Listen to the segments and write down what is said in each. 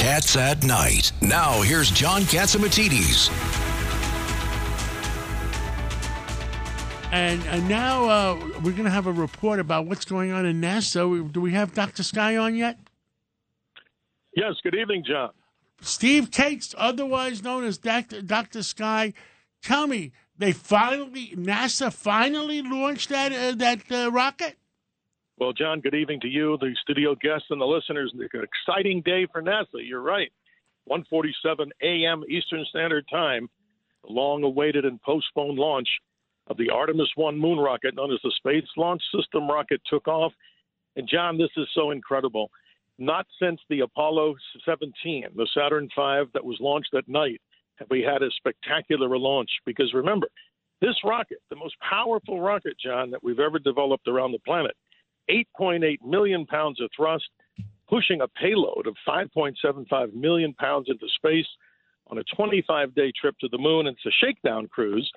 Cats at Night. Now, here's John Catsimatidis. And, and now uh, we're going to have a report about what's going on in NASA. Do we have Dr. Sky on yet? Yes, good evening, John. Steve Kates, otherwise known as Dr. Dr. Sky. Tell me, they finally, NASA finally launched that, uh, that uh, rocket? Well, John, good evening to you, the studio guests, and the listeners. An exciting day for NASA. You're right. 1:47 a.m. Eastern Standard Time. The long-awaited and postponed launch of the Artemis 1 moon rocket, known as the Space Launch System rocket, took off. And John, this is so incredible. Not since the Apollo 17, the Saturn V that was launched at night, have we had a spectacular launch. Because remember, this rocket, the most powerful rocket, John, that we've ever developed around the planet, 8.8 million pounds of thrust, pushing a payload of 5.75 million pounds into space on a 25 day trip to the moon. It's a shakedown cruise.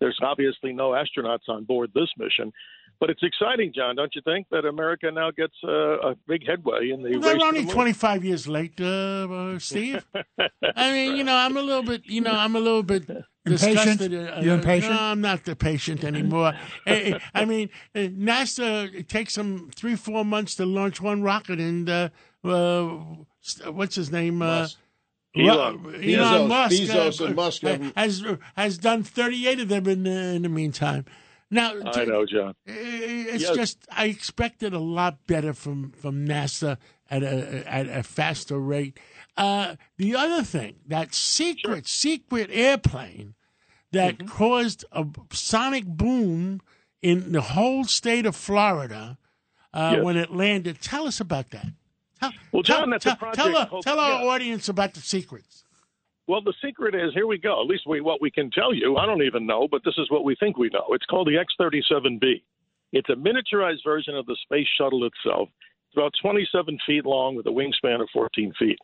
There's obviously no astronauts on board this mission. But it's exciting, John, don't you think, that America now gets uh, a big headway in the They're only the 25 years late, uh, uh, Steve. I mean, you know, I'm a little bit, you know, I'm a little bit Impatient? Uh, You impatient? No, I'm not the patient anymore. Eh, eh, I mean, uh, NASA it takes them three, four months to launch one rocket, and uh, uh, what's his name? Uh, Elon. Ru- Bezos- Elon Musk, Bezos and Musk have- has has done 38 of them in the, in the meantime. Now, I know, John. it's Yes. just I expected a lot better from from NASA at a at a faster rate. Uh, the other thing, that secret secret airplane that Mm-hmm. caused a sonic boom in the whole state of Florida uh, Yes. when it landed. Tell us about that. Tell, Well, John, tell, that's a tell, project tell, our- tell our yeah. audience about the secrets. Well, the secret is here we go. At least we, what we can tell you. I don't even know, but this is what we think we know. It's called the X 37B. It's a miniaturized version of the space shuttle itself. It's about 27 feet long with a wingspan of 14 feet.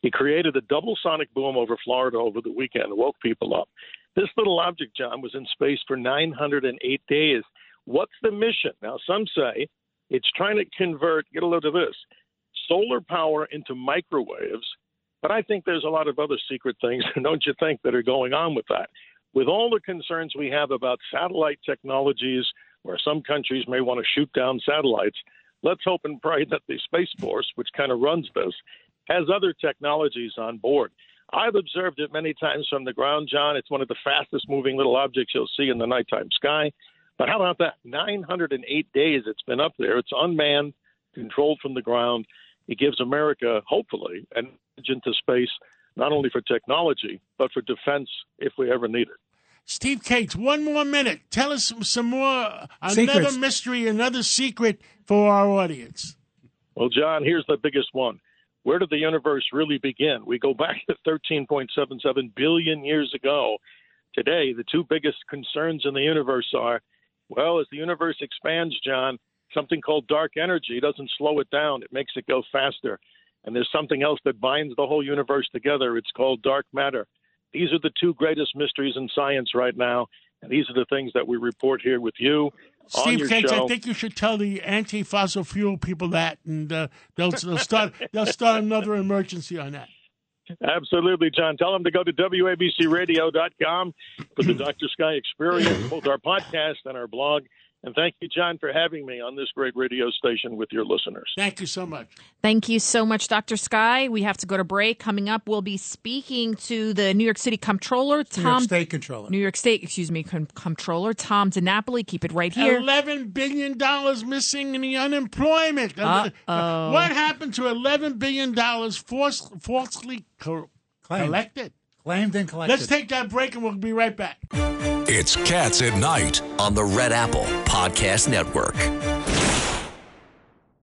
He created a double sonic boom over Florida over the weekend woke people up. This little object, John, was in space for 908 days. What's the mission? Now, some say it's trying to convert, get a load of this, solar power into microwaves but I think there's a lot of other secret things, don't you think, that are going on with that? With all the concerns we have about satellite technologies, where some countries may want to shoot down satellites, let's hope and pray that the Space Force, which kind of runs this, has other technologies on board. I've observed it many times from the ground, John. It's one of the fastest moving little objects you'll see in the nighttime sky. But how about that? 908 days it's been up there. It's unmanned, controlled from the ground. It gives America, hopefully, an edge into space, not only for technology, but for defense if we ever need it. Steve Kates, one more minute. Tell us some, some more, another mystery, another secret for our audience. Well, John, here's the biggest one. Where did the universe really begin? We go back to 13.77 billion years ago. Today, the two biggest concerns in the universe are well, as the universe expands, John, something called dark energy doesn't slow it down, it makes it go faster. And there's something else that binds the whole universe together. It's called dark matter. These are the two greatest mysteries in science right now. And these are the things that we report here with you on Steve show. I think you should tell the anti-fossil fuel people that, and uh, they'll, they'll start they'll start another emergency on that. Absolutely, John. Tell them to go to WABCRadio.com for the Dr. Sky experience, both our podcast and our blog. And thank you, John, for having me on this great radio station with your listeners. Thank you so much. Thank you so much, Dr. Sky. We have to go to break. Coming up, we'll be speaking to the New York City Comptroller, Tom. New York Tom. State Controller. New York State, excuse me, com- Comptroller Tom DiNapoli. Keep it right here. Eleven billion dollars missing in the unemployment. Uh, Uh-oh. What happened to eleven billion dollars false, falsely co- collected? Claimed and collected. Let's take that break and we'll be right back. It's Cats at Night. on the Red Apple Podcast Network.